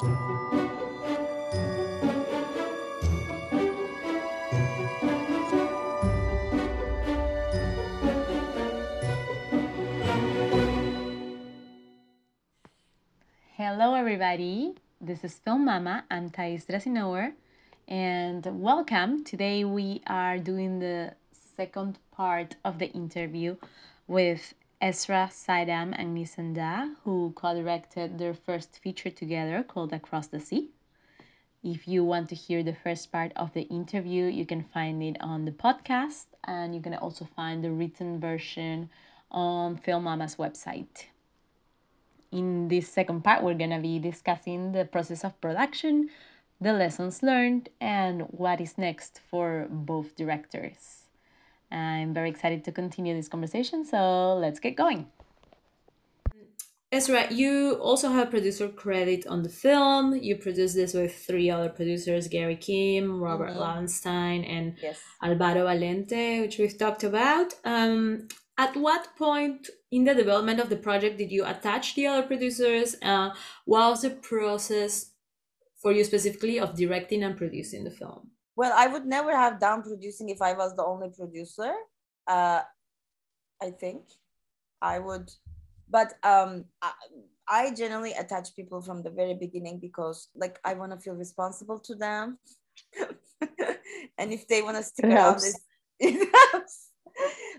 Hello, everybody. This is Film Mama. I'm Thais Drasinower, and welcome. Today we are doing the second part of the interview with Esra Saydam and Nisan Dag, who co-directed their first feature together called Across the Sea. If you want to hear the first part of the interview, you can find it on the podcast, and you can also find the written version on Film Mama's website in this second part, we're going to be discussing the process of production, the lessons learned, and what is next for both directors. I'm very excited to continue this conversation, so let's get going. Esra, you also have producer credit on the film. You produced this with three other producers Gary Kim, Robert mm-hmm. Lowenstein, and yes. Alvaro Valente, which we've talked about. Um, at what point in the development of the project did you attach the other producers uh, what was the process for you specifically of directing and producing the film well i would never have done producing if i was the only producer uh, i think. I would but um, I, I generally attach people from the very beginning because like i want to feel responsible to them. And if they want to stick it around helps. it helps.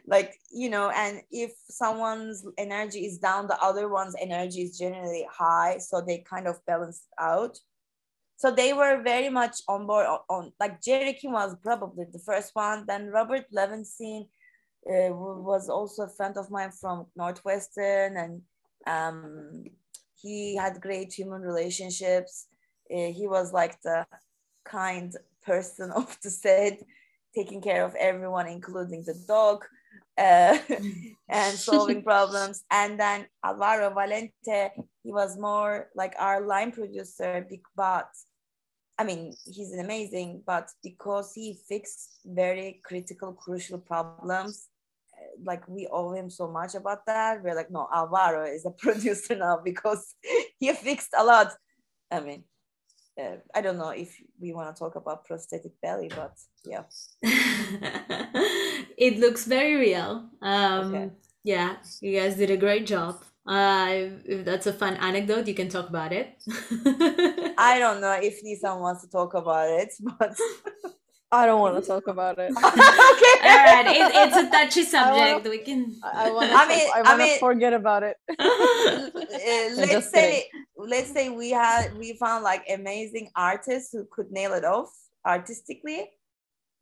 Like you know and if someone's energy is down the other one's energy is generally high so they kind of balance out so they were very much on board on, on like jerry kim was probably the first one then robert levinstein uh, was also a friend of mine from northwestern and um, he had great human relationships uh, he was like the kind person of the set taking care of everyone, including the dog, uh, and solving problems. And then Alvaro Valente, he was more like our line producer, big but I mean, he's amazing, but because he fixed very critical, crucial problems, uh, like we owe him so much about that. We're like, no, Alvaro is a producer now because he fixed a lot. I mean, uh, I don't know if we want to talk about prosthetic belly, but yeah. it looks very real. Um, okay. Yeah, you guys did a great job. Uh, if that's a fun anecdote, you can talk about it. I don't know if Nisan wants to talk about it, but I don't want to talk about it. okay. All right. It, it's a touchy subject. Wanna, we can. I want to. I mean, I want to mean, forget about it. uh, let's say, kidding. let's say we had we found like amazing artists who could nail it off artistically,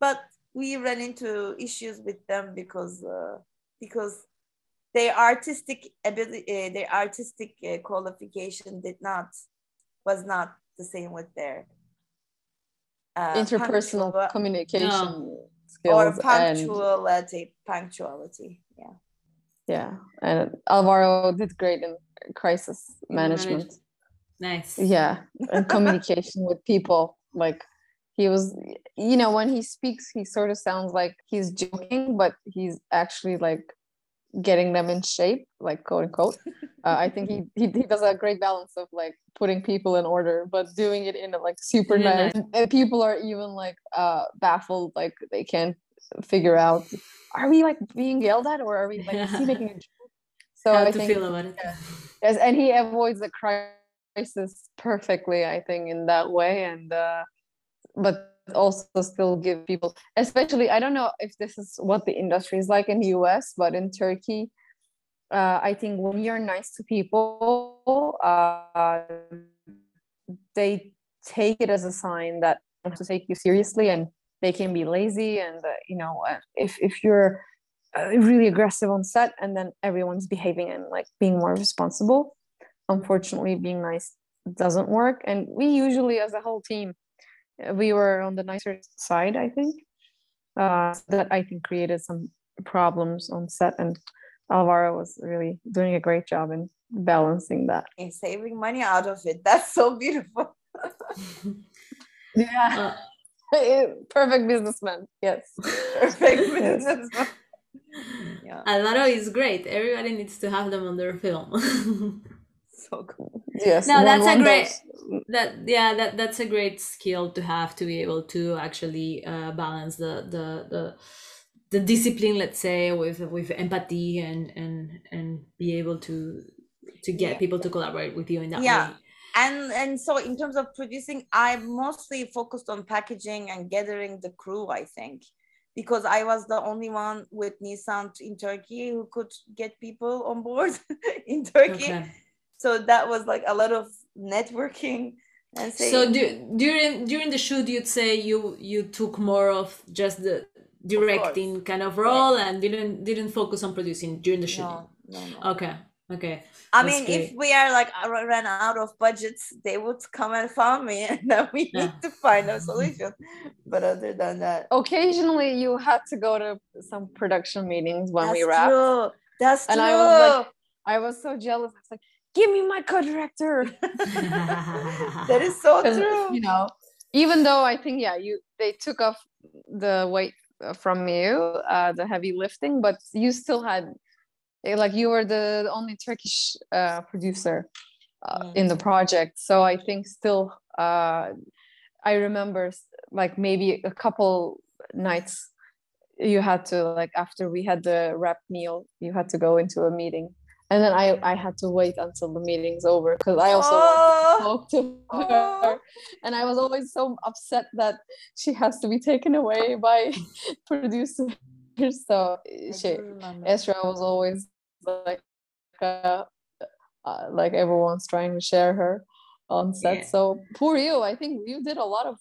but we ran into issues with them because uh, because their artistic ability, uh, their artistic uh, qualification did not was not the same with their uh, interpersonal punctual, communication no. skills or punctuality and, punctuality yeah. Yeah and alvaro did great in crisis management. nice. Yeah and communication with people like he was you know when he speaks he sort of sounds like he's joking but he's actually like getting them in shape like quote unquote uh, i think he, he, he does a great balance of like putting people in order but doing it in a like super yeah. nice and people are even like uh baffled like they can't figure out are we like being yelled at or are we like is he making a joke so How i think feel about it yeah. yes and he avoids the crisis perfectly i think in that way and uh but also still give people especially i don't know if this is what the industry is like in the us but in turkey uh, i think when you're nice to people uh, they take it as a sign that want to take you seriously and they can be lazy and uh, you know uh, if, if you're uh, really aggressive on set and then everyone's behaving and like being more responsible unfortunately being nice doesn't work. And we usually as a whole team we were on the nicer side, I think. Uh, that I think created some problems on set, and Alvaro was really doing a great job in balancing that and saving money out of it. That's so beautiful. yeah, uh, perfect businessman. Yes, perfect businessman. yeah. Alvaro is great. Everybody needs to have them on their film. so cool. Yes. No, that's a great. that yeah that that's a great skill to have to be able to actually uh, balance the the the the discipline let's say with with empathy and and and be able to to get Yeah. people to collaborate with you in that Yeah. way and and so in terms of producing I'm mostly focused on packaging and gathering the crew i think because i was the only one with nisan in turkey who could get people on board in turkey okay so that was like a lot of networking and saying, so du- during during the shoot you'd say you you took more of just the directing kind of role and didn't didn't focus on producing during the shooting no, no, no. okay okay I That's mean, if we are like ran out of budgets, they would come and find me, and then we Yeah. need to find a solution. But other than that, Occasionally, you had to go to some production meetings when we that's wrapped. true. That's And true. I was like, I was so jealous. I was like, "Give me my co-director." that is so true. You know, even though I think yeah, you they took off the weight uh, from you, uh, the heavy lifting, but you still had eh, like you were the only Turkish uh, producer uh, Mm. in the project. So I think still, uh, I remember like maybe a couple nights you had to like after we had the wrap meal, you had to go into a meeting. And then I, I had to wait until the meeting's over because I also wanted to Oh, talk to her. And I was always so upset that she has to be taken away by producers. So she. Esra was always like, uh, uh, like everyone's trying to share her on set. Yeah. So poor you. I think you did a lot of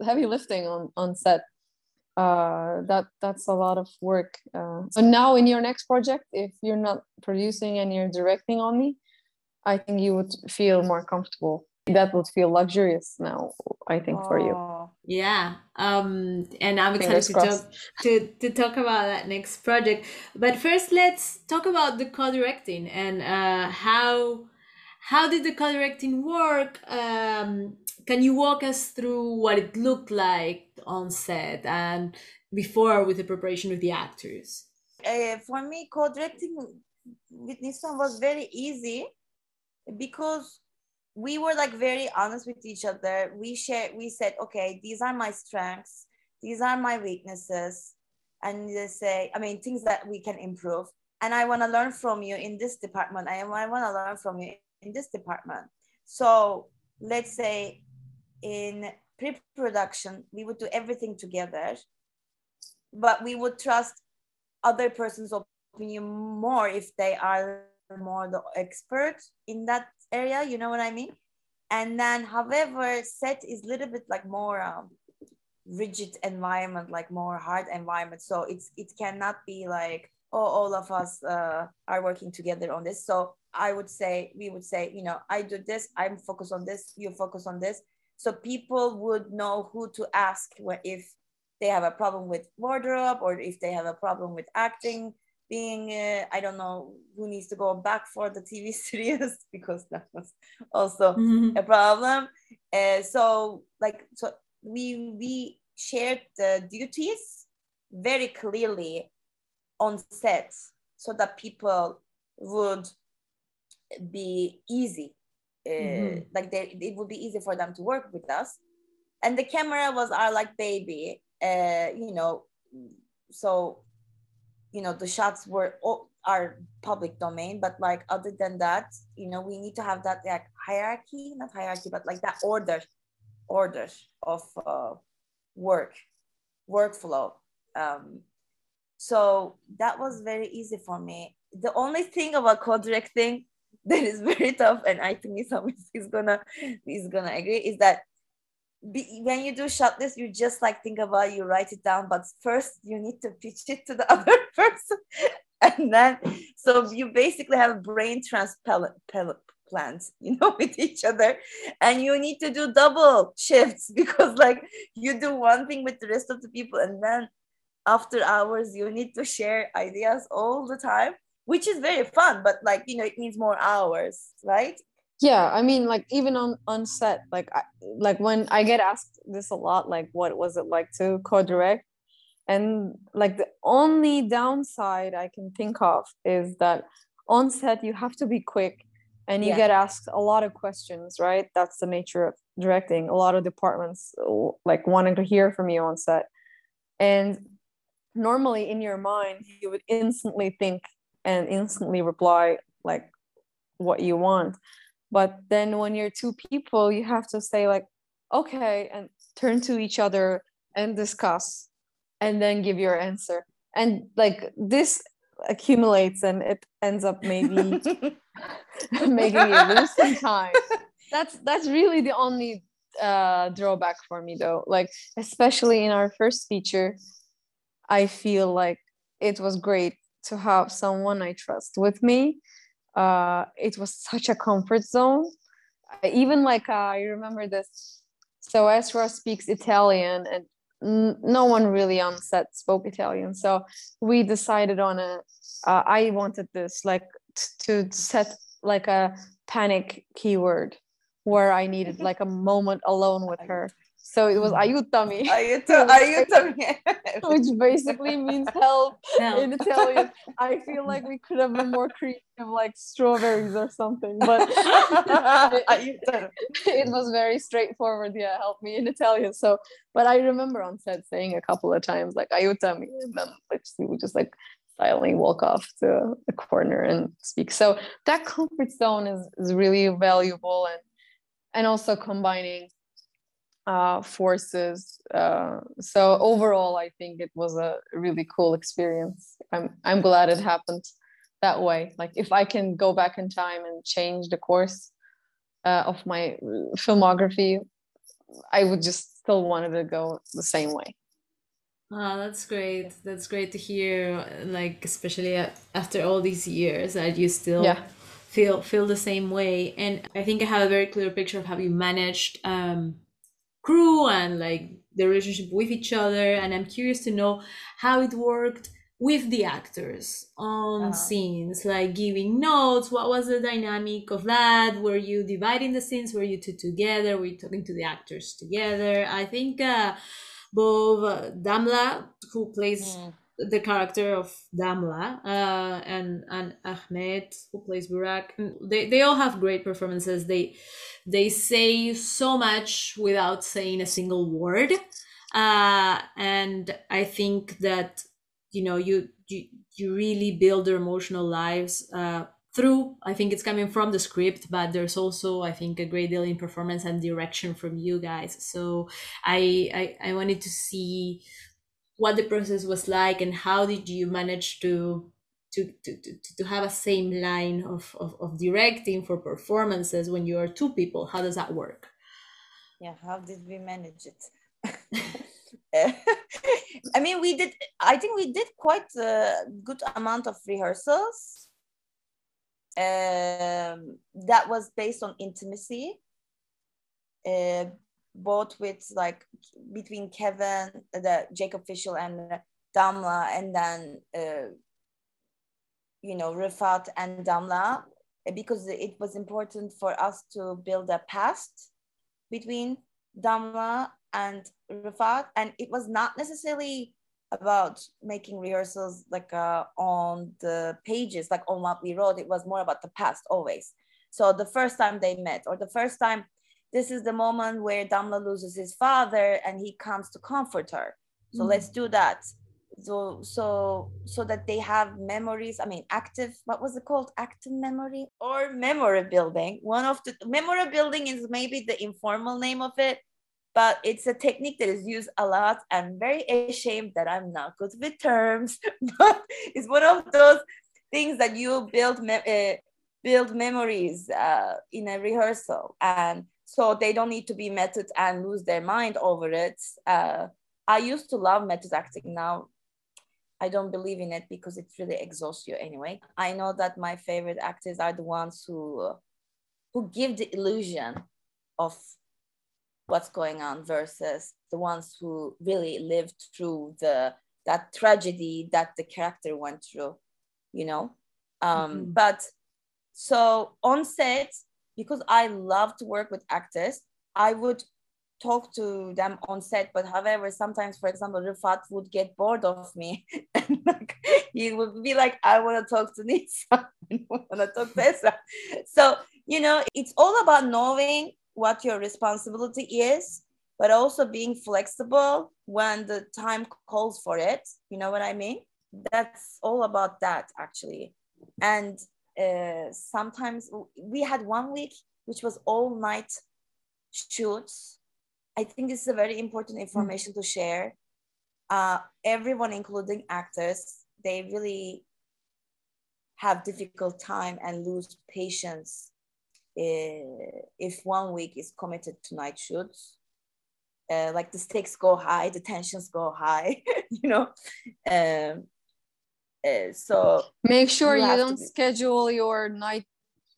uh, heavy lifting on on set. Uh, that that's a lot of work. Uh, so now in your next project, if you're not producing and you're directing only, I think you would feel more comfortable. That would feel luxurious now. I think for you. Oh, Yeah, um, and I'm Fingers excited to talk to to talk about that next project. But first, let's talk about the co-directing and uh, how how did the co-directing work? Um, can you walk us through what it looked like on set and before with the preparation with the actors? uh, for me, co-directing with Nisan was very easy because we were like very honest with each other. We shared, we said, okay, these are my strengths, these are my weaknesses, and they say, I mean, things that we can improve. And I want to learn from you in this department. I, I want to learn from you in this department. So let's say in pre-production, we would do everything together, but we would trust other person's opinion more if they are more the expert in that area you know what i mean? And then however set is a little bit like more um, rigid environment like more hard environment. So it's it cannot be like oh all of us uh, are working together on this. So i would say we would say you know i do this i'm focused on this you focus on this. So people would know who to ask if they have a problem with wardrobe or if they have a problem with acting being uh, i don't know who needs to go back for the tv series because that was also a problem. Uh, so like so we we shared the duties very clearly on set so that people would be easy uh, Mhm. like they it would be easy for them to work with us. And the camera was our like baby uh you know so you know the shots were all our public domain but like other than that you know we need to have that like hierarchy not hierarchy but like that order order of uh, work workflow. Um so that was very easy for me. The only thing about co-directing that is very tough and i think Isam is, gonna is gonna agree is that be, when you do shot list, you just like think about it, you write it down, but first you need to pitch it to the other person, and then so you basically have brain transplant plans, you know, with each other, and you need to do double shifts because like you do one thing with the rest of the people, and then after hours you need to share ideas all the time, which is very fun, but like you know it needs more hours, right? yeah i mean like even on on set like I, like when i get asked this a lot like what was it like to co-direct and like the only downside i can think of is that on set you have to be quick and you Yeah. get asked a lot of questions right that's the nature of directing a lot of departments like wanting to hear from you on set and normally in your mind you would instantly think and instantly reply like what you want. But then when you're two people you have to say like okay and turn to each other and discuss and then give your answer. And like this accumulates and it ends up maybe making you lose some time. That's that's really the only uh drawback for me though. Like especially in our first feature i feel like it was great to have someone i trust with me. Uh it was such a comfort zone. I, even like uh, i remember this. So Esra speaks italian and n- no one really on set spoke italian. So we decided on a uh, i wanted this like t- to set like a panic keyword where I needed like a moment alone with her. So it was ayutami, Ayuto, ayuto. which basically means help Help. in Italian. I feel like we could have been more creative, like strawberries or something, but Ayuto. it was very straightforward. Yeah, help me in Italian. So, but I remember on set saying a couple of times like ayutami, and then like we would just like silently walk off to the corner and speak. So that comfort zone is is really valuable and and also combining uh, forces. Uh, so overall, I think it was a really cool experience. I'm I'm glad it happened that way. Like if I can go back in time and change the course uh, of my filmography, I would just still wanted to go the same way. Oh, that's great. That's great to hear. Like, especially after all these years, that you still Yeah. feel feel the same way. And I think I have a very clear picture of how you managed um, crew and like the relationship with each other. And I'm curious to know how it worked with the actors on Uh-huh. scenes, like giving notes. What was the dynamic of that? Were you dividing the scenes? Were you two together? Were you talking to the actors together? I think. Uh, both uh, Damla, who plays Mm. The character of Damla, uh, and and Ahmed, who plays Burak, they, they all have great performances. They they say so much without saying a single word, uh, and I think that you know you you, you really build their emotional lives uh, through. I think it's coming from the script, but there's also I think a great deal in performance and direction from you guys. So I, I I wanted to see what the process was like and how did you manage to to to, to, have a same line of, of, of directing for performances when you are two people? How does that work? Yeah how did we manage it? I mean we did i think we did quite a good amount of rehearsals. Um, that was based on intimacy. Uh, both with like between kevin the jacob fishel and damla and then uh, you know rifat and damla because it was important for us to build a past between Damla and Rifat, and it was not necessarily about making rehearsals like uh, on the pages, like on what we wrote. It was more about the past always. So the first time they met, or the first time, this is the moment where Damla loses his father and he comes to comfort her. So Mm. let's do that. So so so that they have memories. I mean, active. What was it called? Active memory or memory building. One of the memory building is maybe the informal name of it, but it's a technique that is used a lot. I'm very ashamed that I'm not good with terms, but it's one of those things that you build me- uh, build memories uh, in a rehearsal, and so they don't need to be method and lose their mind over it. Uh, I used to love method acting. Now I don't believe in it because it really exhausts you anyway. I know that my favorite actors are the ones who who give the illusion of what's going on versus the ones who really lived through the that tragedy that the character went through, you know. Um, Mhm. But so on set, because I love to work with actors, I would talk to them on set. But however, sometimes, for example, Rifat would get bored of me, and like he would be like, "I want to talk to Nisa, I want to talk to Esra." So you know, it's all about knowing what your responsibility is, but also being flexible when the time calls for it. You know what I mean? That's all about that, actually. And uh, sometimes we had one week which was all night shoots. I think this is a very important information mm. to share. Uh, everyone, including actors, they really have difficult time and lose patience uh, if one week is committed to night shoots. Uh, like the stakes go high, the tensions go high, you know. Um, uh, so make sure you, you don't be... schedule your night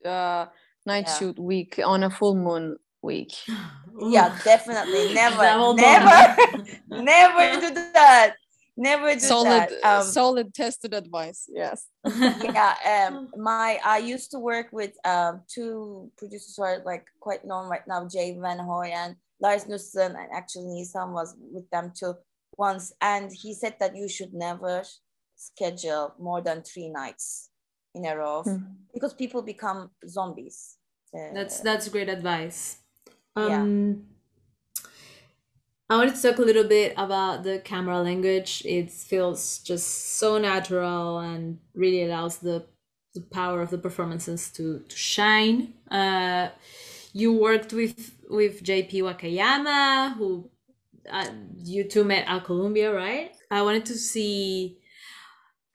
uh, night yeah. shoot week on a full moon week. yeah, definitely. Never, never, never do that. Never do solid, that. Um, solid tested advice. Yes. yeah. Um, my I used to work with um two producers who are like quite known right now, Jay Van Hoy and Lars Knudsen, and actually Nisan was with them too once, and he said that you should never schedule more than three nights in a row mm. because people become zombies. Uh, that's that's great advice. Um, yeah. I wanted to talk a little bit about the camera language. It feels just so natural and really allows the the power of the performances to to shine. Uh, you worked with with JP Wakayama, who uh, you two met at Columbia, right? I wanted to see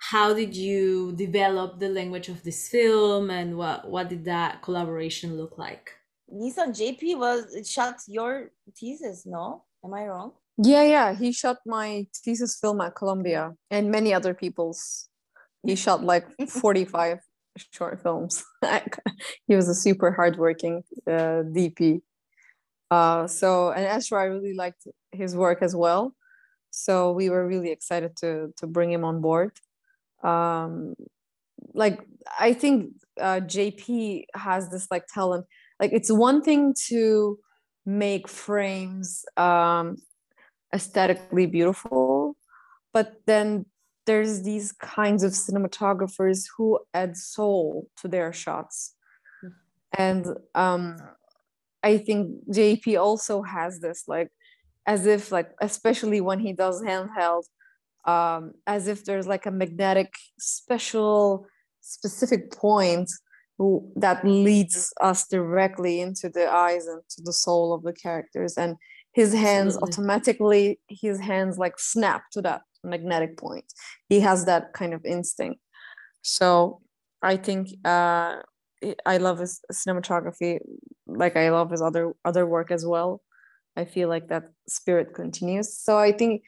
how did you develop the language of this film and what what did that collaboration look like? Nisan jp was shot your thesis no? Am i wrong? Yeah yeah he shot my thesis film at columbia and many other people's. He shot like 45 short films. He was a super hardworking uh, dp uh, so and Esra, I really liked his work as well. So we were really excited to to bring him on board um like i think uh, jp has this like talent. Like it's one thing to make frames um aesthetically beautiful but then there's these kinds of cinematographers who add soul to their shots. And um i think jp also has this like as if like especially when he does handheld um, as if there's like a magnetic special specific point that leads us directly into the eyes and to the soul of the characters and his hands Absolutely. automatically his hands like snap to that magnetic point. He has that kind of instinct. So i think uh, i love his cinematography like i love his other other work as well. I feel like that spirit continues. So i think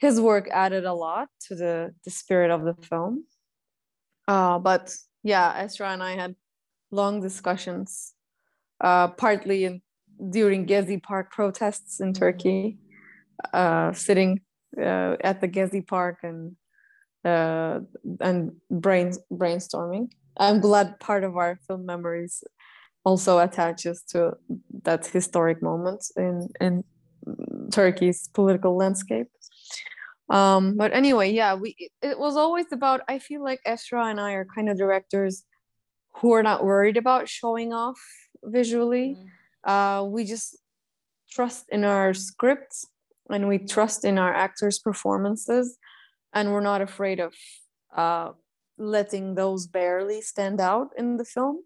his work added a lot to the the spirit of the film. Uh, but yeah, Esra and I had long discussions, uh, partly in, during Gezi Park protests in Turkey, uh, sitting uh, at the Gezi Park and uh, and brain brainstorming. I'm glad part of our film memories also attaches to that historic moment in in Turkey's political landscape. Um but anyway yeah we it was always about i feel like esra and i are kind of directors who are not worried about showing off visually. Mm-hmm. uh we just trust in our scripts and we trust in our actors performances and we're not afraid of uh letting those barely stand out in the film.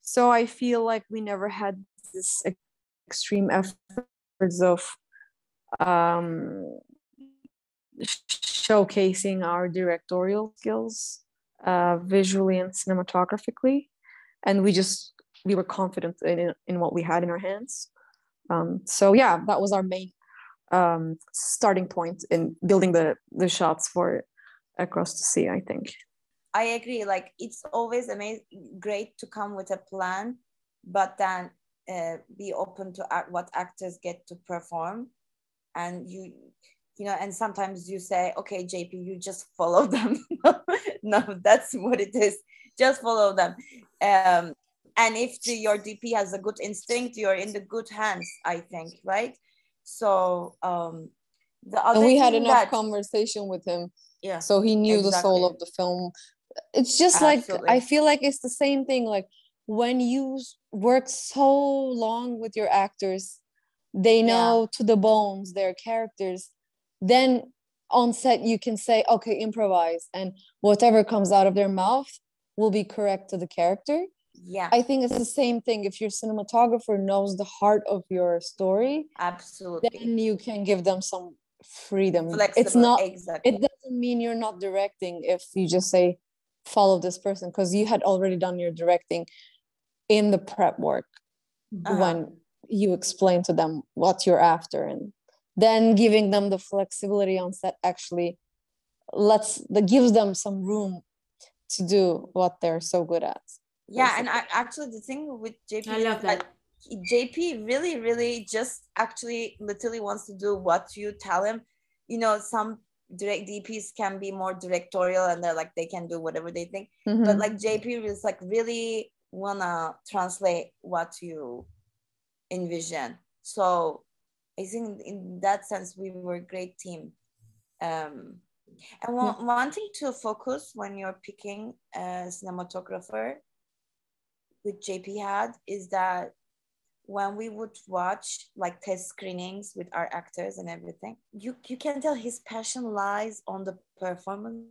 So i feel like we never had this extreme efforts of um showcasing our directorial skills uh, visually and cinematographically. And we just we were confident in, in what we had in our hands. Um, so yeah that was our main um, starting point in building the the shots for across the sea i think. I agree. Like it's always amazing great to come with a plan but then uh, be open to act, what actors get to perform. And you you know and sometimes you say okay jp you just follow them. No that's what it is. Just follow them. Um, and if the, your dp has a good instinct you're in the good hands i think right? So um the other and we had enough that, conversation with him yeah so he knew exactly. the soul of the film. It's just Absolutely. like i feel like it's the same thing like when you work so long with your actors they know yeah. to the bones their characters then on set you can say okay improvise and whatever comes out of their mouth will be correct to the character. Yeah. I think it's the same thing. If your cinematographer knows the heart of your story absolutely. then you can give them some freedom. Flexible, it's not exactly. it doesn't mean you're not directing if you just say follow this person because you had already done your directing in the prep work uh-huh. when you explain to them what you're after and then giving them the flexibility on set actually lets that gives them some room to do what they're so good at yeah basically. and I, actually the thing with jp I love that. jp really really just actually literally wants to do what you tell him you know some direct dps can be more directorial and they're like they can do whatever they think mm-hmm. but like jp is like really wanna translate what you envision so i think in that sense we were a great team um and wa- wanting to focus when you're picking a cinematographer with jp had is that when we would watch like test screenings with our actors and everything you you can tell his passion lies on the performances.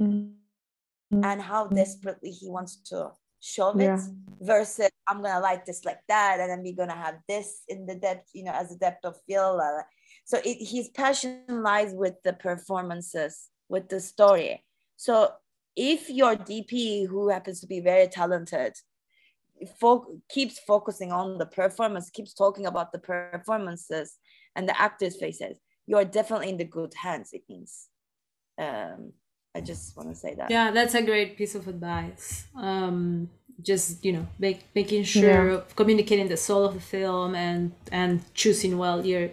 mm-hmm. And how desperately he wants to show it versus i'm gonna like this like that and then we're gonna have this in the depth you know as a depth of field so it, his passion lies with the performances with the story. So if your dp who happens to be very talented fo- keeps focusing on the performance keeps talking about the performances and the actors faces you're definitely in the good hands it means. Um I just want to say that. Yeah, that's a great piece of advice. Um, just you know, make, making sure yeah. communicating the soul of the film and and choosing well your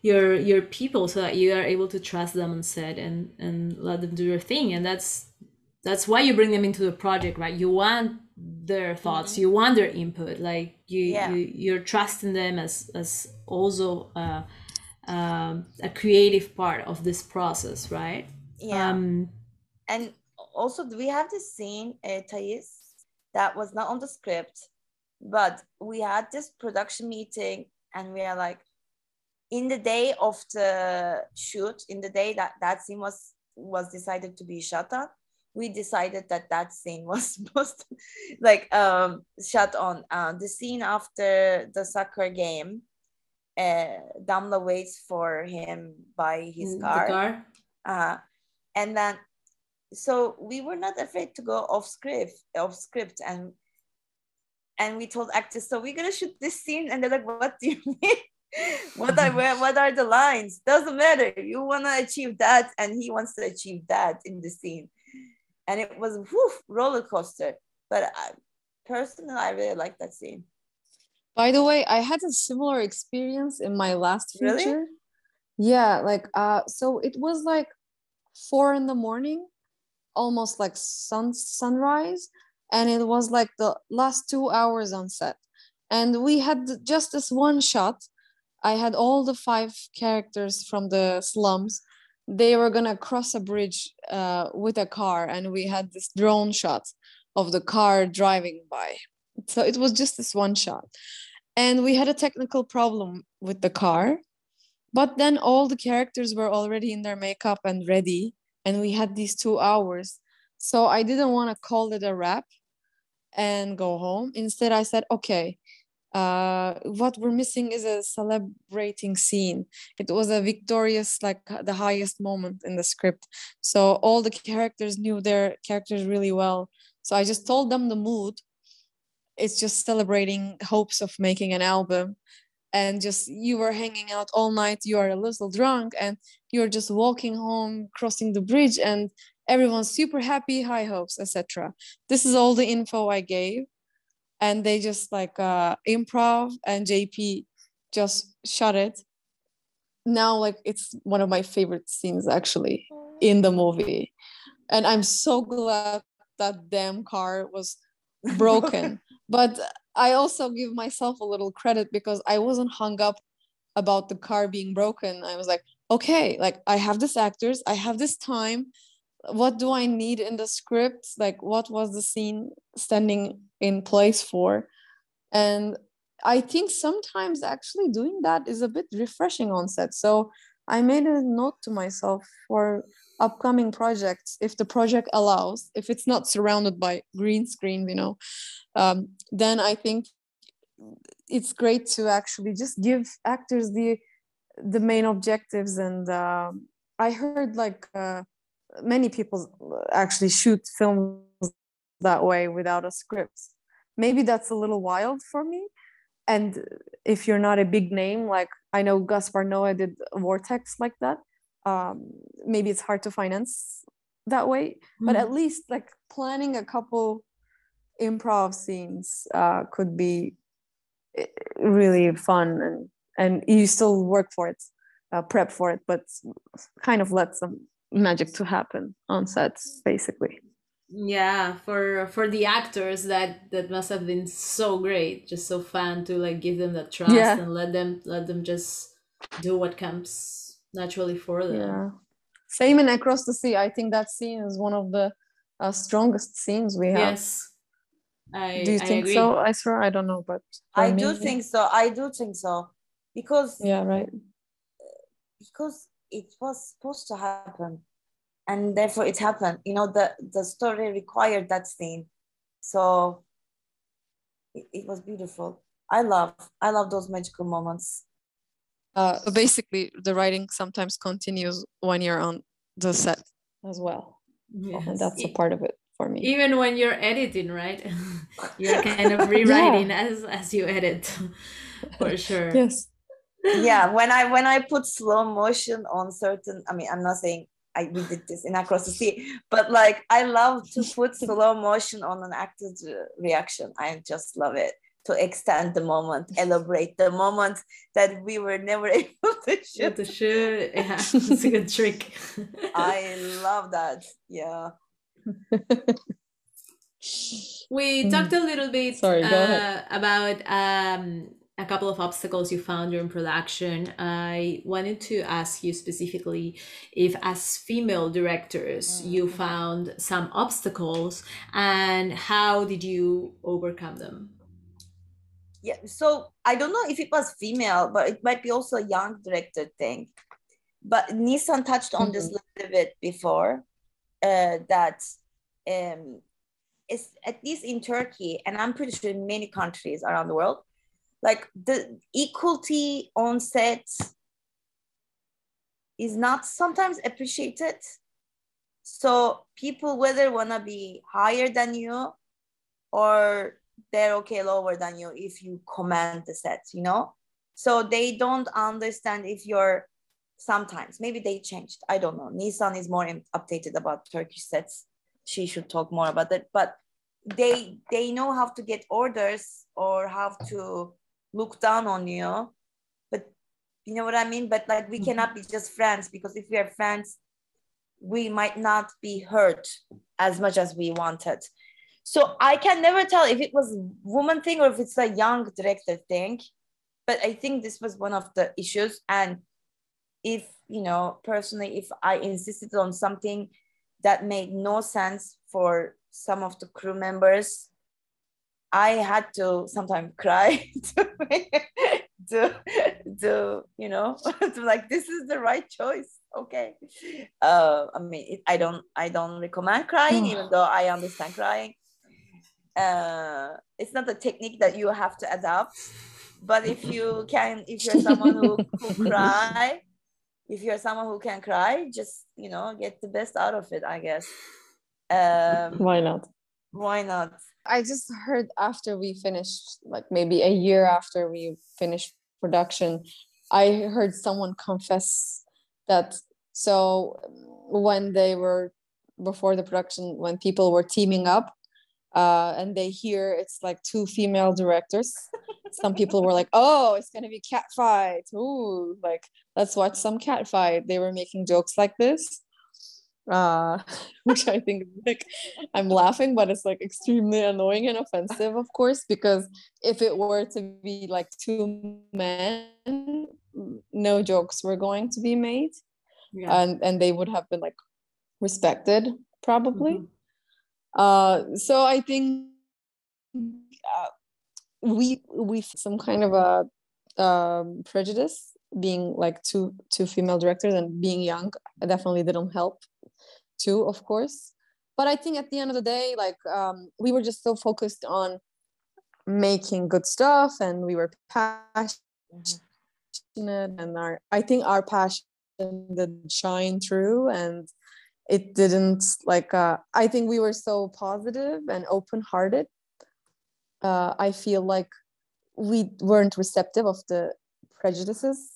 your your people so that you are able to trust them on set and and let them do their thing. And that's that's why you bring them into the project, right? You want their thoughts, mm-hmm. you want their input. Like you, yeah. you you're trusting them as as also. Uh, um, a creative part of this process, right? Yeah. Um, and also, we have this scene, uh, Thais, that was not on the script, but we had this production meeting and we are like, in the day of the shoot, in the day that that scene was was decided to be shot on, we decided that that scene was supposed to, like um shot on uh, the scene after the soccer game uh damla waits for him by his car, car? Uh, and then so we were not afraid to go off script off script and and we told actors so we're gonna shoot this scene. And they're like what do you mean? What are what are the lines? Doesn't matter. You want to achieve that and he wants to achieve that in the scene. And it was whew, roller coaster. But I, personally i really like that scene. By the way i had a similar experience in my last feature. Really? yeah like uh so it was like four in the morning, almost like sun sunrise, and it was like the last two hours on set. And we had just this one shot. I had all the five characters from the slums. They were gonna cross a bridge uh, with a car, and we had this drone shot of the car driving by. So it was just this one shot. And we had a technical problem with the car but then all the characters were already in their makeup and ready and we had these two hours so i didn't want to call it a wrap and go home instead i said okay uh, what we're missing is a celebrating scene. It was a victorious, like the highest moment in the script. So all the characters knew their characters really well. So I just told them the mood. It's just celebrating hopes of making an album and just you were hanging out all night you are a little drunk and you're just walking home crossing the bridge and everyone's super happy high hopes etc this is all the info i gave and they just like uh improv and jp just shut it. Now like it's one of my favorite scenes actually in the movie. And i'm so glad that damn car was broken. But I also give myself a little credit because I wasn't hung up about the car being broken. I was like, okay, like I have this actors, I have this time. what do I need in the script? Like, what was the scene standing in place for? And I think sometimes actually doing that is a bit refreshing on set. So I made a note to myself for upcoming projects, if the project allows, if it's not surrounded by green screen, you know, um, then I think it's great to actually just give actors the the main objectives. And uh, I heard like uh, many people actually shoot films that way without a script. Maybe that's a little wild for me, and if you're not a big name like i know gaspar noé did vortex like that um, maybe it's hard to finance that way mm-hmm. but at least like planning a couple improv scenes uh, could be eh, really fun and and you still work for it uh, prep for it but kind of let some magic to happen on sets basically yeah for for the actors that that must have been so great just so fun to like give them that trust yeah. and let them let them just do what comes naturally for them. Yeah. Same in across the sea. I think that scene is one of the uh, strongest scenes we have. Yes. I, do you I think agree. so? I swear i don't know but i me, do think so. I do think so. Because yeah right. because it was supposed to happen and therefore it happened. You know the the story required that scene. So it, it was beautiful. I love i love those magical moments uh, so basically the writing sometimes continues when you're on the set as well yes. and that's a part of it for me even when you're editing right you're kind of rewriting yeah. as as you edit for sure yes yeah when i when i put slow motion on certain i mean i'm not saying I we did this in Across the Sea, but like I love to put slow motion on an actor's reaction. I just love it to extend the moment, elaborate the moment that we were never able to shoot. To shoot, yeah, it's a good trick. I love that. Yeah. we talked a little bit Sorry, uh, about um, a couple of obstacles you found during production. I wanted to ask you specifically if, as female directors, mm-hmm. you found some obstacles and how did you overcome them? Yeah, so I don't know if it was female, but it might be also a young director thing. But Nisan touched on mm-hmm. this a little bit before uh, that um, is at least in Turkey, and I'm pretty sure in many countries around the world, like the equality on set is not sometimes appreciated so people whether wanna be higher than you or they're okay lower than you if you command the sets, you know? So they don't understand if you're sometimes maybe they changed i don't know. Nisan is more updated about turkish sets. She should talk more about that but they they know how to get orders or how to look down on you but you know what i mean? But like we mm-hmm. cannot be just friends because if we are friends we might not be hurt as much as we wanted so i can never tell if it was woman thing or if it's a young director thing but i think this was one of the issues and if you know personally if i insisted on something that made no sense for some of the crew members I had to sometimes cry to, to, to, you know, to like, this is the right choice. Okay. Uh, I mean, it, I don't, I don't recommend crying, even though I understand crying. Uh, it's not a technique that you have to adopt, but if you can, if you're someone who, who cry, if you're someone who can cry, just, you know, get the best out of it, I guess. Um, why not? Why not? I just heard after we finished, like maybe a year after we finished production, I heard someone confess that so when they were before the production, when people were teaming up, uh, and they hear it's like two female directors. some people were like, "Oh, it's gonna be cat fight! Ooh, like let's watch some cat fight." They were making jokes like this, uh, which I think like I'm laughing, but it's like extremely annoying and offensive, of course, because if it were to be like two men, no jokes were going to be made. Yeah. And and they would have been like respected probably mm-hmm. Uh so i think uh, we we some kind of a um, prejudice being like two two female directors and being young definitely didn't help too of course. But i think at the end of the day like um, we were just so focused on making good stuff and we were passionate and our i think our passion did shine through and it didn't like uh, i think we were so positive and open hearted uh, i feel like we weren't receptive of the prejudices.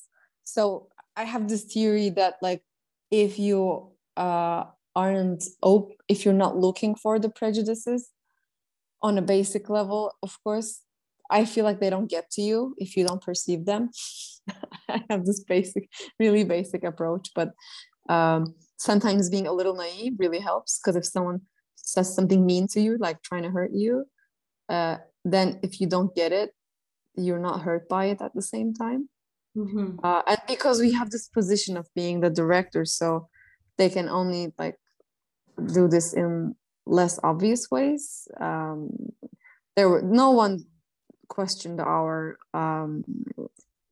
So i have this theory that like if you uh, aren't op- if you're not looking for the prejudices on a basic level of course i feel like they don't get to you if you don't perceive them. I have this basic really basic approach but um, sometimes being a little naive really helps because if someone says something mean to you like trying to hurt you uh, then if you don't get it you're not hurt by it at the same time. Mm-hmm. uh, and because we have this position of being the director so they can only like do this in less obvious ways um, there were no one questioned our um,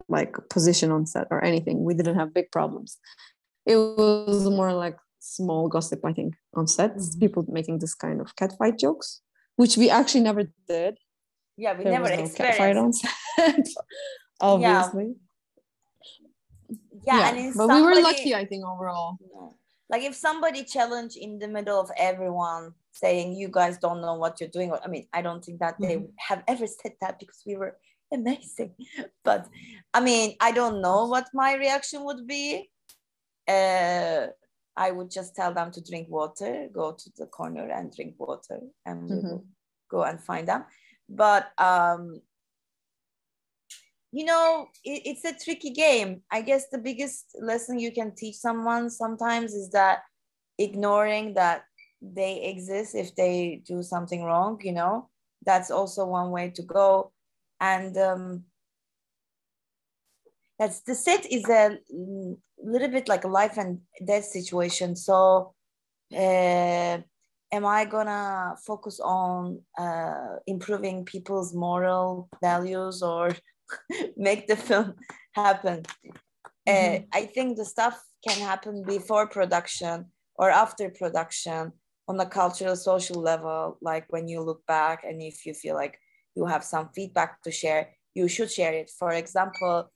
like position on set or anything. We didn't have big problems it was more like small gossip i think on sets mm-hmm. people making this kind of catfight jokes which we actually never did yeah we there never was no catfight on set obviously yeah, yeah. yeah. but somebody, we were lucky i think overall yeah. like if somebody challenged in the middle of everyone saying you guys don't know what you're doing i mean i don't think that they mm-hmm. have ever said that because we were amazing but i mean i don't know what my reaction would be uh, I would just tell them to drink water, go to the corner and drink water, and mm-hmm. go and find them. But um, you know, it, it's a tricky game. I guess the biggest lesson you can teach someone sometimes is that ignoring that they exist if they do something wrong. You know, that's also one way to go, and um, that's the set is a little bit like a life and death situation. So, uh, am I gonna focus on uh, improving people's moral values or make the film happen? Uh, mm-hmm. Uh, I think the stuff can happen before production or after production on a cultural social level. Like when you look back and if you feel like you have some feedback to share, you should share it. For example,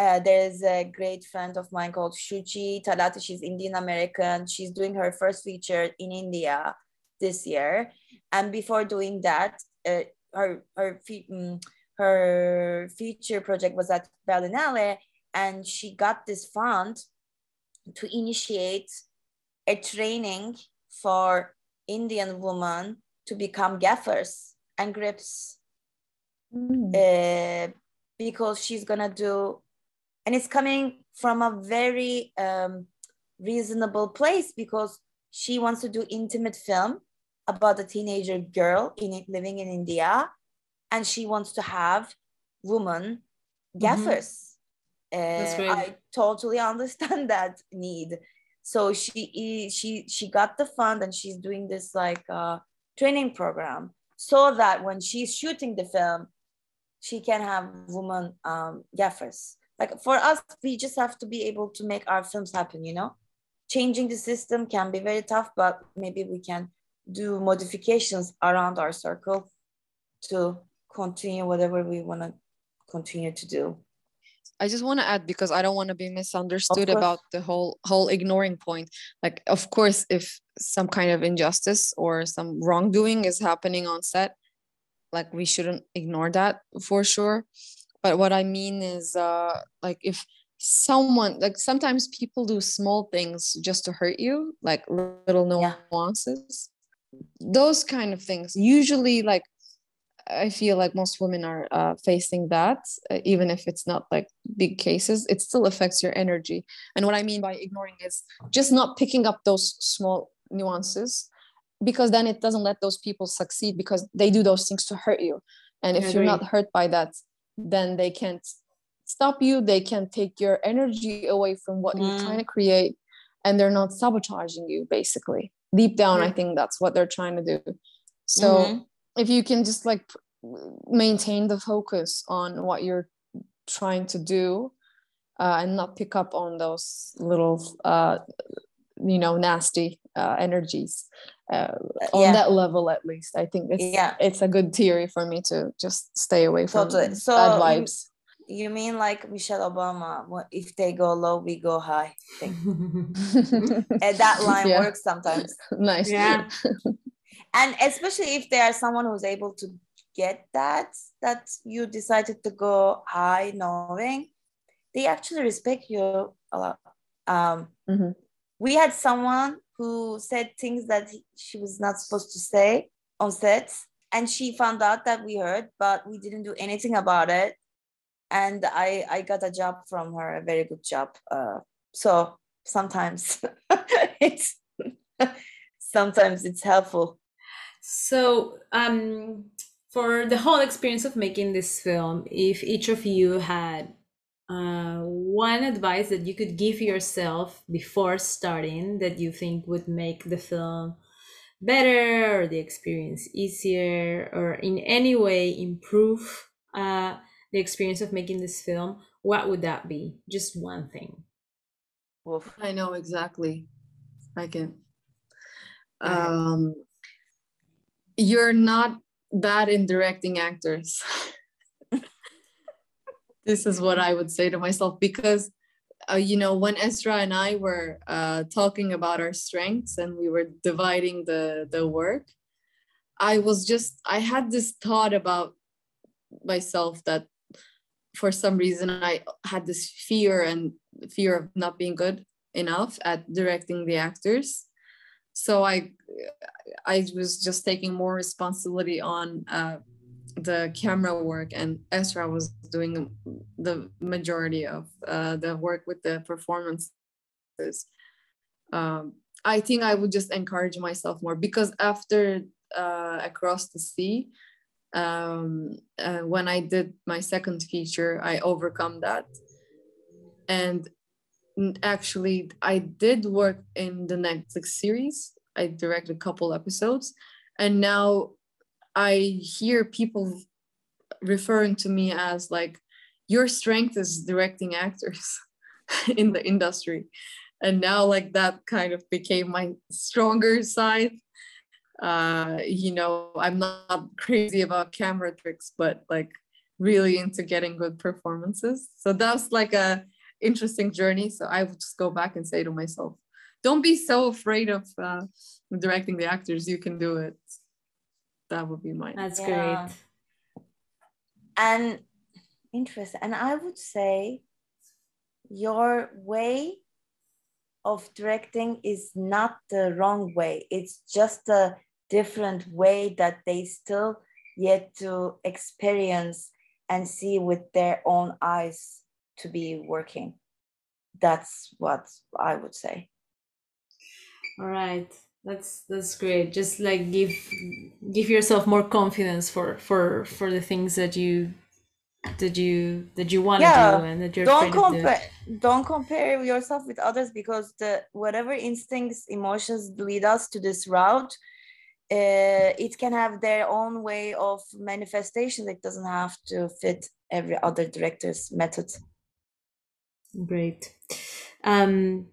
uh, there's a great friend of mine called Shuchi Talati. She's Indian American. She's doing her first feature in India this year. And before doing that, uh, her, her, um, her feature project was at Berlinale. And she got this fund to initiate a training for Indian women to become gaffers and grips. Mm. Uh, because she's gonna do and it's coming from a very um, reasonable place because she wants to do intimate film about a teenager girl in it living in India, and she wants to have woman gaffers. Mm-hmm. Uh, I totally understand that need. So she she she got the fund and she's doing this like uh, training program so that when she's shooting the film, she can have woman um, gaffers like for us we just have to be able to make our films happen you know? Changing the system can be very tough but maybe we can do modifications around our circle to continue whatever we want to continue to do. I just want to add because I don't want to be misunderstood about the whole whole ignoring point. Like, of course, if some kind of injustice or some wrongdoing is happening on set, like we shouldn't ignore that for sure but what i mean is uh like if someone like sometimes people do small things just to hurt you like little nuances yeah. those kind of things. Usually like i feel like most women are uh, facing that uh, even if it's not like big cases it still affects your energy. And what i mean by ignoring is just not picking up those small nuances because then it doesn't let those people succeed because they do those things to hurt you. And if you're not hurt by that then they can't stop you they can take your energy away from what mm. you're trying to create and they're not sabotaging you basically deep down i think that's what they're trying to do so mm-hmm. if you can just like maintain the focus on what you're trying to do uh, and not pick up on those little uh, you know nasty uh, energies uh, on yeah. that level at least i think it's yeah it's a good theory for me to just stay away from totally. so bad vibes you, you mean like michelle obama if they go low we go high and that line yeah. works sometimes nice yeah and especially if they are someone who's able to get that that you decided to go high knowing they actually respect you a lot um, mm-hmm. We had someone who said things that she was not supposed to say on set and she found out that we heard but we didn't do anything about it. And i i got a job from her a very good job. Uh, so sometimes it's sometimes it's helpful. So um for the whole experience of making this film if each of you had uh, one advice that you could give yourself before starting that you think would make the film better or the experience easier or in any way improve uh, the experience of making this film what would that be? Just one thing. Oof. i know exactly. I can um, you're not bad in directing actors this is what I would say to myself because uh, you know when Esra and I were uh, talking about our strengths and we were dividing the the work, I was just I had this thought about myself that for some reason I had this fear and fear of not being good enough at directing the actors. So I I was just taking more responsibility on uh, the camera work and Esra was doing the majority of uh, the work with the performances. Um, I think I would just encourage myself more because after uh, Across the Sea, um, uh, when I did my second feature, I overcome that. And actually, I did work in the Netflix series. I directed a couple episodes. And now I hear people referring to me as like, your strength is directing actors in the industry. And now, like, that kind of became my stronger side. Uh, you know, I'm not crazy about camera tricks, but like, really into getting good performances. So that's like a interesting journey. So I would just go back and say to myself, don't be so afraid of uh, directing the actors. You can do it that would be mine. That's yeah. great. And interesting. And I would say your way of directing is not the wrong way. It's just a different way that they still yet to experience and see with their own eyes to be working. That's what I would say. All right that's that's great. Just like give give yourself more confidence for for for the things that you that you that you want to yeah. do and that you're don't compare don't compare yourself with others because the whatever instincts emotions lead us to this route uh, it can have their own way of manifestation it doesn't have to fit every other director's method great. Um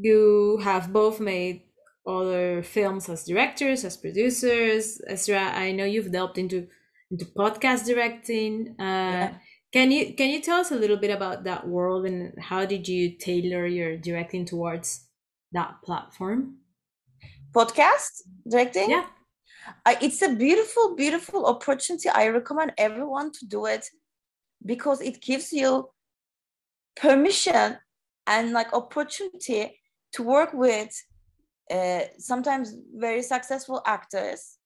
you have both made other films as directors, as producers. Esra, I know you've delved into into podcast directing. Uh, yeah. Can you can you tell us a little bit about that world and how did you tailor your directing towards that platform? Podcast directing. Yeah, it's a beautiful, beautiful opportunity. I recommend everyone to do it because it gives you permission and like opportunity to work with uh, sometimes very successful actors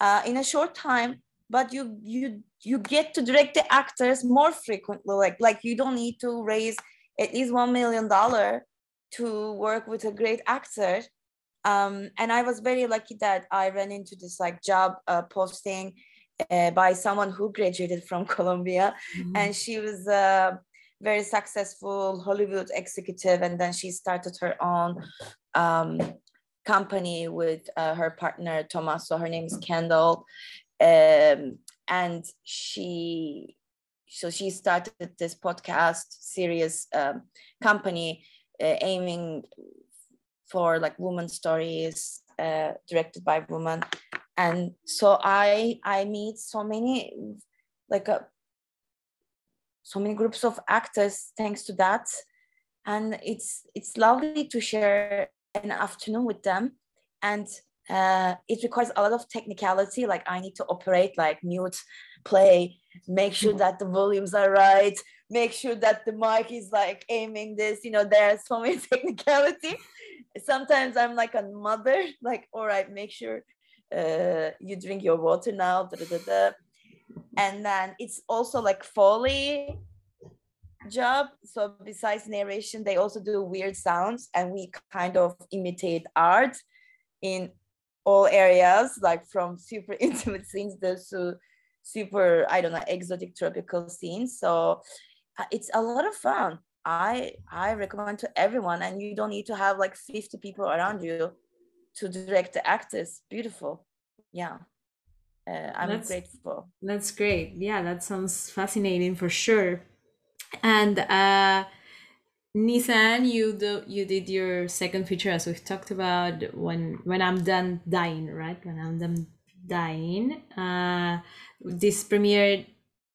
uh, in a short time but you you you get to direct the actors more frequently. Like like you don't need to raise at least one million dollar to work with a great actor. Um, and i was very lucky that i ran into this like job uh, posting uh, by someone who graduated from columbia. Mm-hmm. and she was a very successful Hollywood executive, and then she started her own um, company with uh, her partner Thomas. So her name is Kendall, um, and she so she started this podcast series um, company uh, aiming for like woman stories uh, directed by women. And so i i meet so many like a, uh, so many groups of actors thanks to that. And it's it's lovely to share an afternoon with them. And uh, it requires a lot of technicality. Like i need to operate like mute play make sure that the volumes are right make sure that the mic is like aiming this you know there's so many technicality. Sometimes i'm like a mother like all right make sure uh, you drink your water now da, da, da, and then it's also like foley job. So besides narration they also do weird sounds and we kind of imitate art in all areas like from super intimate scenes to super i don't know exotic tropical scenes. So uh, it's a lot of fun. I i recommend to everyone and you don't need to have like 50 people around you to direct the actors. Beautiful. Yeah. Uh, i'm that's, grateful. That's great. Yeah that sounds fascinating for sure and uh Nisan, you do you did your second feature as we've talked about when when I'm done dying, right? When I'm done dying. Uh, this premiered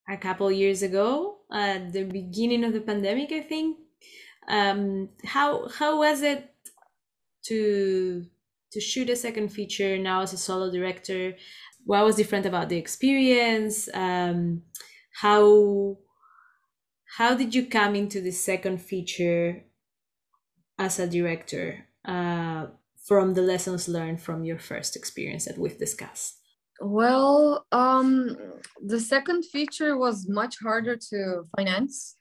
a couple years ago at the beginning of the pandemic, I think. Um, how how was it to to shoot a second feature now as a solo director? What was different about the experience? Um, how how did you come into the second feature as a director uh, from the lessons learned from your first experience that we've discussed? Well, um, the second feature was much harder to finance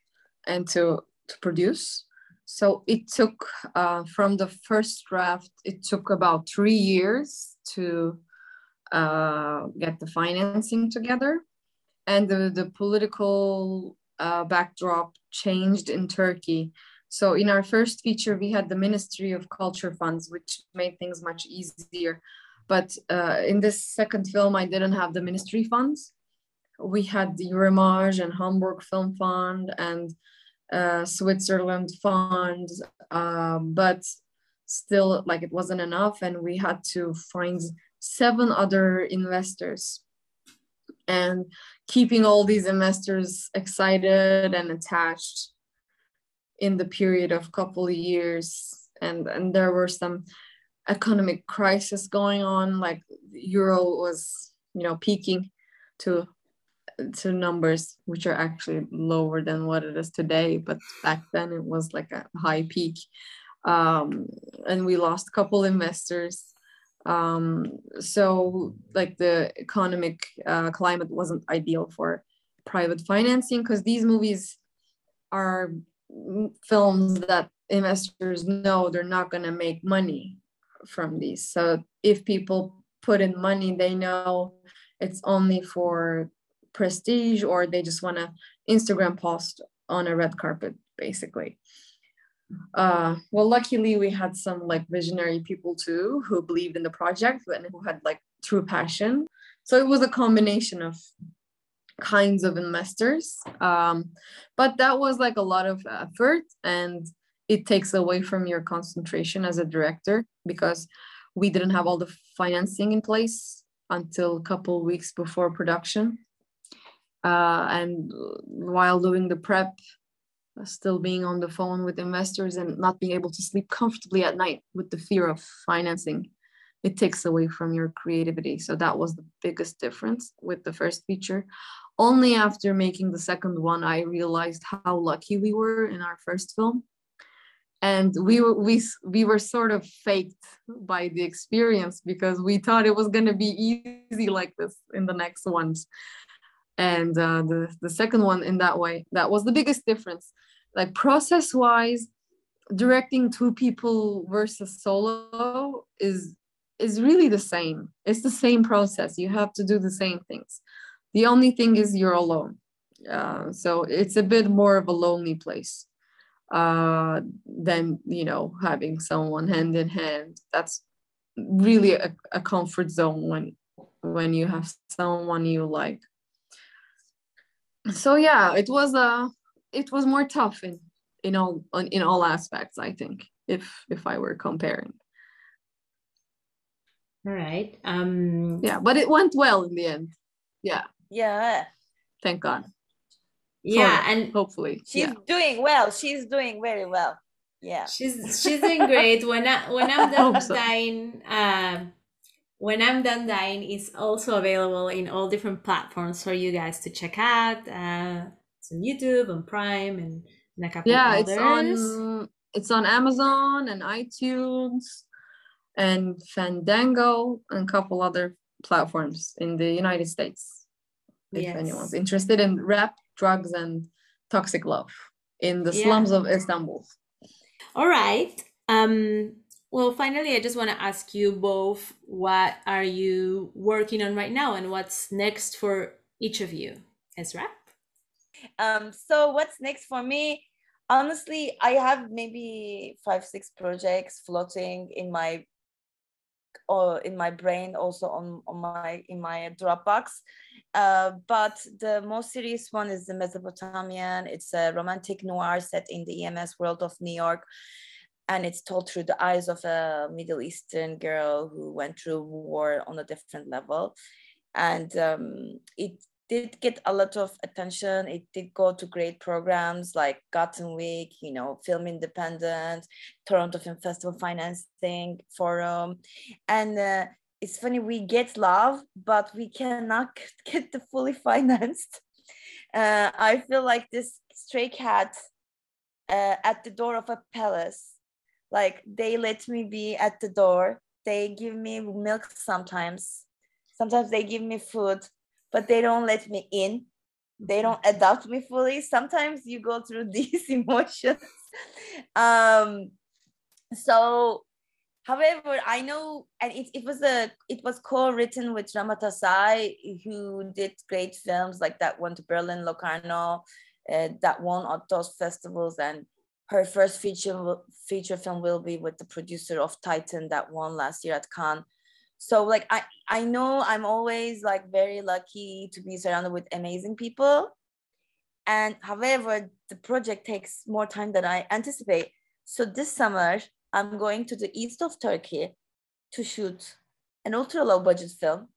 and to, to produce. So it took uh, from the first draft, it took about three years to uh, get the financing together. And the, the political uh, backdrop changed in Turkey. So in our first feature, we had the Ministry of Culture funds, which made things much easier. But uh, in this second film, I didn't have the ministry funds. We had the Eurimages and Hamburg Film Fund and uh, Switzerland fund, uh, but still, like it wasn't enough, and we had to find seven other investors. And keeping all these investors excited and attached in the period of couple of years. And and there were some economic crisis going on like euro was you know peaking to to numbers which are actually lower than what it is today but back then it was like a high peak. Um, and we lost a couple investors um, so like the economic uh, climate wasn't ideal for private financing because these movies are films that investors know they're not going to make money from these. So if people put in money, they know it's only for prestige or they just want to Instagram post on a red carpet, basically. Uh, well, luckily we had some like visionary people too who believed in the project and who had like true passion. So it was a combination of kinds of investors. Um, but that was like a lot of effort and it takes away from your concentration as a director because we didn't have all the financing in place until a couple weeks before production. Uh, and while doing the prep, still being on the phone with investors and not being able to sleep comfortably at night with the fear of financing, it takes away from your creativity. So that was the biggest difference with the first feature. Only after making the second one, I realized how lucky we were in our first film and we were we we were sort of faked by the experience because we thought it was going to be easy like this in the next ones and uh, the the second one in that way that was the biggest difference. Like process wise directing two people versus solo is is really the same. It's the same process. You have to do the same things. The only thing is you're alone. Uh, so it's a bit more of a lonely place uh, than you know having someone hand in hand. That's really a, a comfort zone when when you have someone you like so yeah it was uh it was more tough in in all in all aspects i think if if i were comparing. All right um yeah but it went well in the end. Yeah. Yeah. Thank god. Yeah and hopefully she's yeah. doing well she's doing very well yeah. She's she's doing great. When i when i'm done so. dying um when i'm done dying it's also available in all different platforms for you guys to check out uh it's on youtube on prime and, and a couple yeah others. it's on it's on amazon and itunes and fandango and a couple other platforms in the united states if yes. anyone's interested in rap drugs and toxic love in the slums yeah. of istanbul all right um well, finally, I just want to ask you both what are you working on right now and what's next for each of you? Esra? Um, so, what's next for me? Honestly, I have maybe five, six projects floating in my or in my brain also on, on my in my dropbox uh, but the most serious one is the mesopotamian it's a romantic noir set in the ems world of new york and it's told through the eyes of a Middle Eastern girl who went through war on a different level. And um, it did get a lot of attention. It did go to great programs like Gotham Week, you know, Film Independent, Toronto Film Festival Financing Forum. And uh, it's funny, we get love, but we cannot get the fully financed. Uh, I feel like this stray cat uh, at the door of a palace like they let me be at the door. They give me milk sometimes. Sometimes they give me food but they don't let me in. They don't adopt me fully. Sometimes you go through these emotions. Um so however i know and it, it was a it was co-written with Rahma Tasai who did great films like that one to berlin locarno uh, that won at those festivals and her first feature feature film will be with the producer of Titane that won last year at Cannes. So like I I know I'm always like very lucky to be surrounded with amazing people. And however, the project takes more time than I anticipate. So this summer, I'm going to the east of Turkey to shoot an ultra low budget film.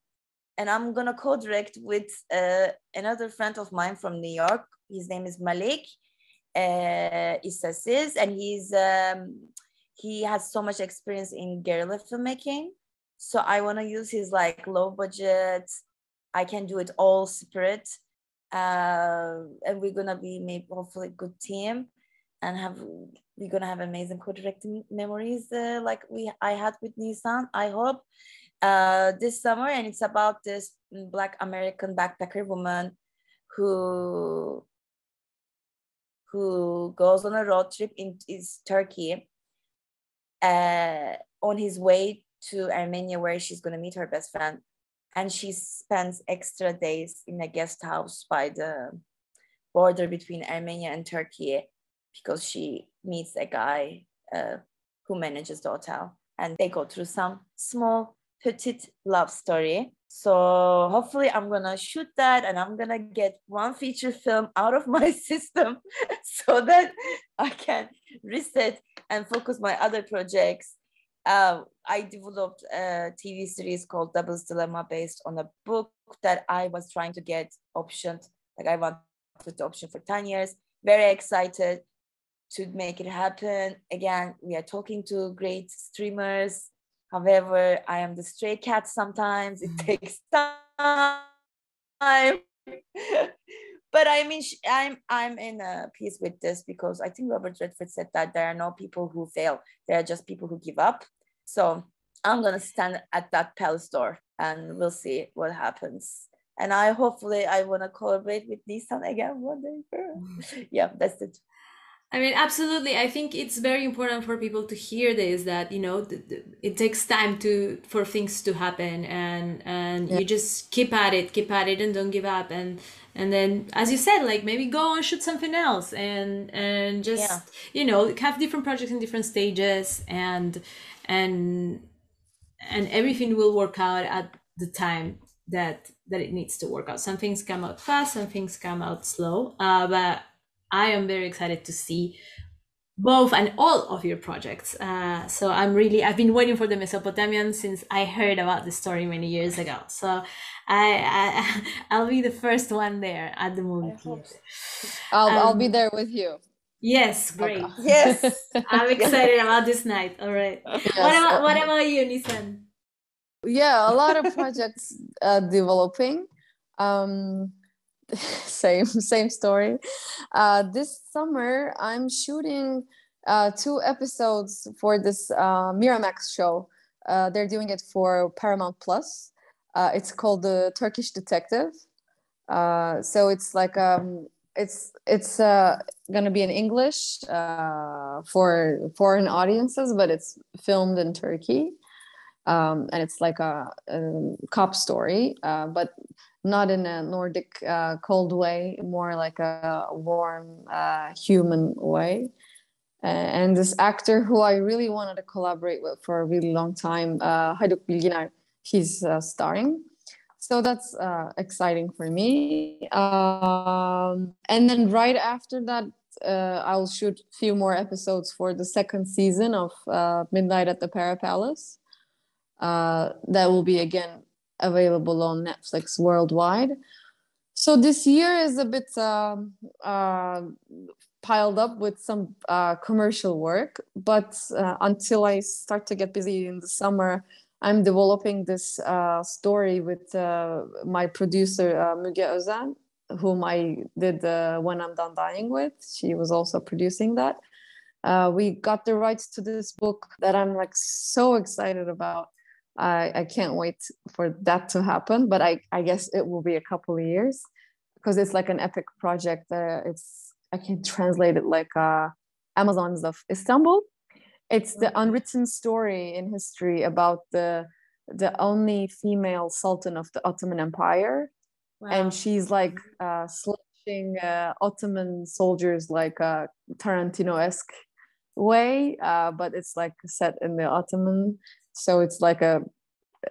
And I'm gonna co-direct with uh, another friend of mine from New York. His name is Malik uh, Issasis, and he's um, he has so much experience in guerrilla filmmaking. So I want to use his like low budget. I can do it all separate, uh, and we're gonna be maybe hopefully a good team, and have we're gonna have amazing co-directing memories uh, like we I had with Nisan. I hope uh, this summer, and it's about this Black American backpacker woman who who goes on a road trip in is Turkey uh, on his way to Armenia where she's going to meet her best friend. And she spends extra days in a guest house by the border between Armenia and Turkey because she meets a guy uh, who manages the hotel. And they go through some small petite love story so hopefully I'm gonna shoot that and I'm gonna get one feature film out of my system so that I can reset and focus my other projects. Uh, I developed a TV series called Double's Dilemma based on a book that I was trying to get optioned. Like I wanted the option for 10 years. Very excited to make it happen. Again, we are talking to great streamers However, I am the stray cat sometimes. It mm. takes time. but I mean, I'm I'm in a peace with this because I think Robert Redford said that there are no people who fail. There are just people who give up. So I'm gonna stand at that palace door and we'll see what happens. And I hopefully I wanna collaborate with Nisan again one day. yeah, that's it. I mean, absolutely. I think it's very important for people to hear this that you know th- th- it takes time to for things to happen, and and Yeah. you just keep at it, keep at it, and don't give up. And and then, as you said, like maybe go and shoot something else, and and just Yeah. you know have different projects in different stages, and and and everything will work out at the time that that it needs to work out. Some things come out fast, some things come out slow. Uh, but I am very excited to see both and all of your projects. Uh, so I'm really I've been waiting for the Mesopotamian since I heard about the story many years ago. So I, I I'll be the first one there at the movie hope theater. I'll, I'll be Um, there with you. Yes, great. Yes. I'm excited about this night. All right. What Yes. about what about you, Nisan? yeah a lot of projects uh, developing um same same story. Uh this summer i'm shooting uh two episodes for this uh miramax show. Uh they're doing it for paramount plus. Uh it's called the turkish detective. Uh so it's like um it's it's uh gonna be in english uh for foreign audiences but it's filmed in turkey. Um, and it's like a, a cop story, uh, but not in a Nordic uh, cold way, more like a warm uh, human way. And this actor who I really wanted to collaborate with for a really long time, uh, Haluk Bilginer, he's uh, starring. So that's uh, exciting for me. Um, and then right after that, uh, I'll shoot a few more episodes for the second season of uh, Midnight at the Pera Palace that will be again available on Netflix worldwide. So this year is a bit um, uh, piled up with some uh, commercial work, but uh, until I start to get busy in the summer, I'm developing this uh, story with uh, my producer uh, Müge Özen, whom I did uh, When I'm Done Dying with. She was also producing that. Uh, we got the rights to this book that I'm like so excited about. I, I can't wait for that to happen, but I, I guess it will be a couple of years because it's like an epic project. Uh, it's I can translate it like uh, Amazons of Istanbul. It's the unwritten story in history about the the only female sultan of the Ottoman Empire, Wow. and she's like uh, slashing uh, Ottoman soldiers like a Tarantino-esque way, uh, but it's like set in the Ottoman so it's like a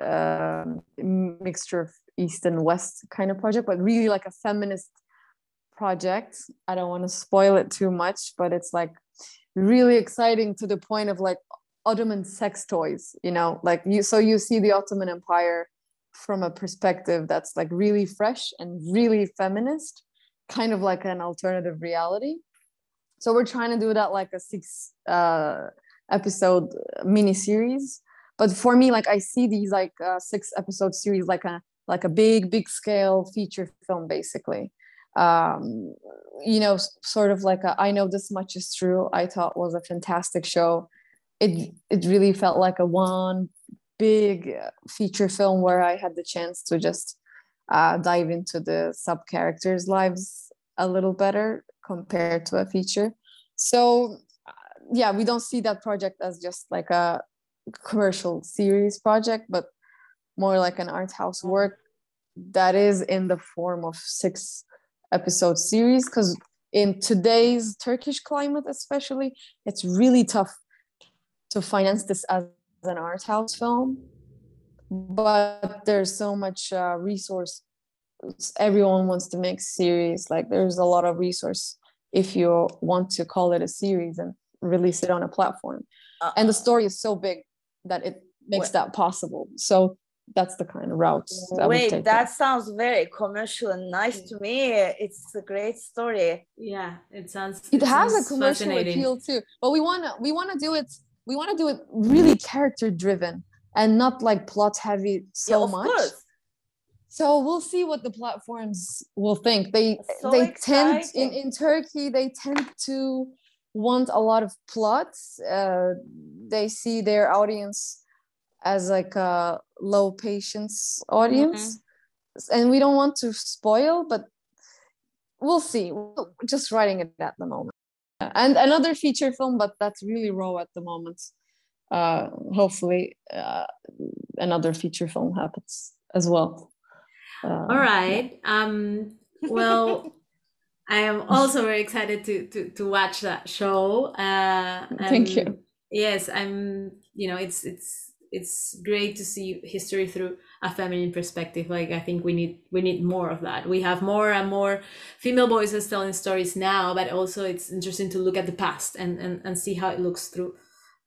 uh, mixture of east and west kind of project but really like a feminist project. I don't want to spoil it too much but it's like really exciting to the point of like ottoman sex toys you know? Like you so you see the ottoman empire from a perspective that's like really fresh and really feminist kind of like an alternative reality. So we're trying to do that like a six uh episode mini series but for me like i see these like uh, six episode series like a like a big big scale feature film basically. Um you know sort of like a, i know this much is true. I thought was a fantastic show. It it really felt like a one big uh, feature film where i had the chance to just uh, dive into the sub characters lives a little better compared to a feature. So uh, yeah we don't see that project as just like a commercial series project, but more like an art house work that is in the form of six episode series. Because in today's Turkish climate, especially, it's really tough to finance this as an art house film. But there's so much uh, resource. Everyone wants to make series. Like there's a lot of resource if you want to call it a series and release it on a platform Uh, and the story is so big that it makes Wait. that possible so that's the kind of route that Wait, take that sounds very commercial and nice to me. It's a great story. yeah, it sounds. it has a commercial appeal too but we want to we want to do it we want to do it really character driven and not like plot heavy so yeah, of much course. so we'll see what the platforms will think they So they tend in, in turkey they tend to want a lot of plots uh, they see their audience as like a low patience audience. And we don't want to spoil but we'll see. We're just writing it at the moment. And another feature film but that's really raw at the moment. Uh hopefully uh, another feature film happens as well. Uh, all right. Um well i am also very excited to to, to watch that show uh thank you. yes i'm you know it's it's it's great to see history through a feminine perspective. Like i think we need we need more of that. We have more and more female voices telling stories now but also it's interesting to look at the past and and, and see how it looks through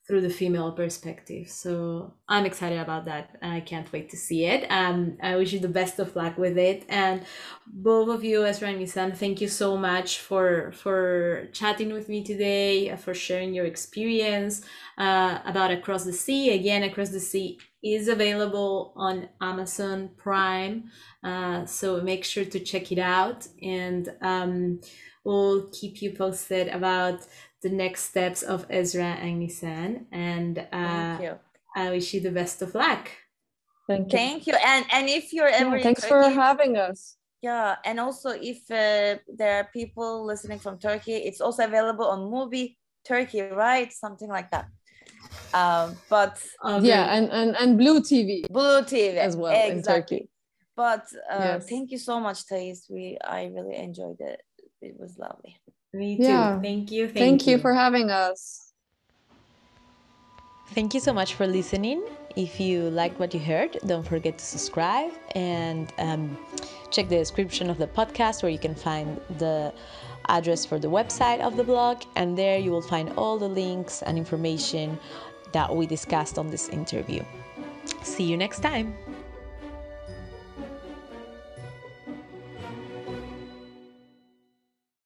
through the female perspective. So I'm excited about that. I can't wait to see it. Um, I wish you the best of luck with it. And both of you, Esra and Nisan, thank you so much for for chatting with me today, for sharing your experience uh, about Across the Sea. Again, Across the Sea is available on Amazon Prime. Uh, so make sure to check it out and um, we'll keep you posted about the next steps of Esra and Nisan. And uh, I wish you the best of luck. Thank you. Thank you. And and if you're ever yeah, thanks Turkey, for having us. Yeah, and also if uh, there are people listening from Turkey, it's also available on Mubi Turkey, right? Something like that. Um, but okay. yeah, and, and and BluTV, Blue TV as well exactly. in Turkey. But uh, yes. thank you so much, Thais. We I really enjoyed it. It was lovely. Me too. Yeah. Thank you. Thank, thank you. you for having us. Thank you so much for listening. If you liked what you heard, don't forget to subscribe and um, check the description of the podcast where you can find the address for the website of the blog. And there you will find all the links and information that we discussed on this interview. See you next time.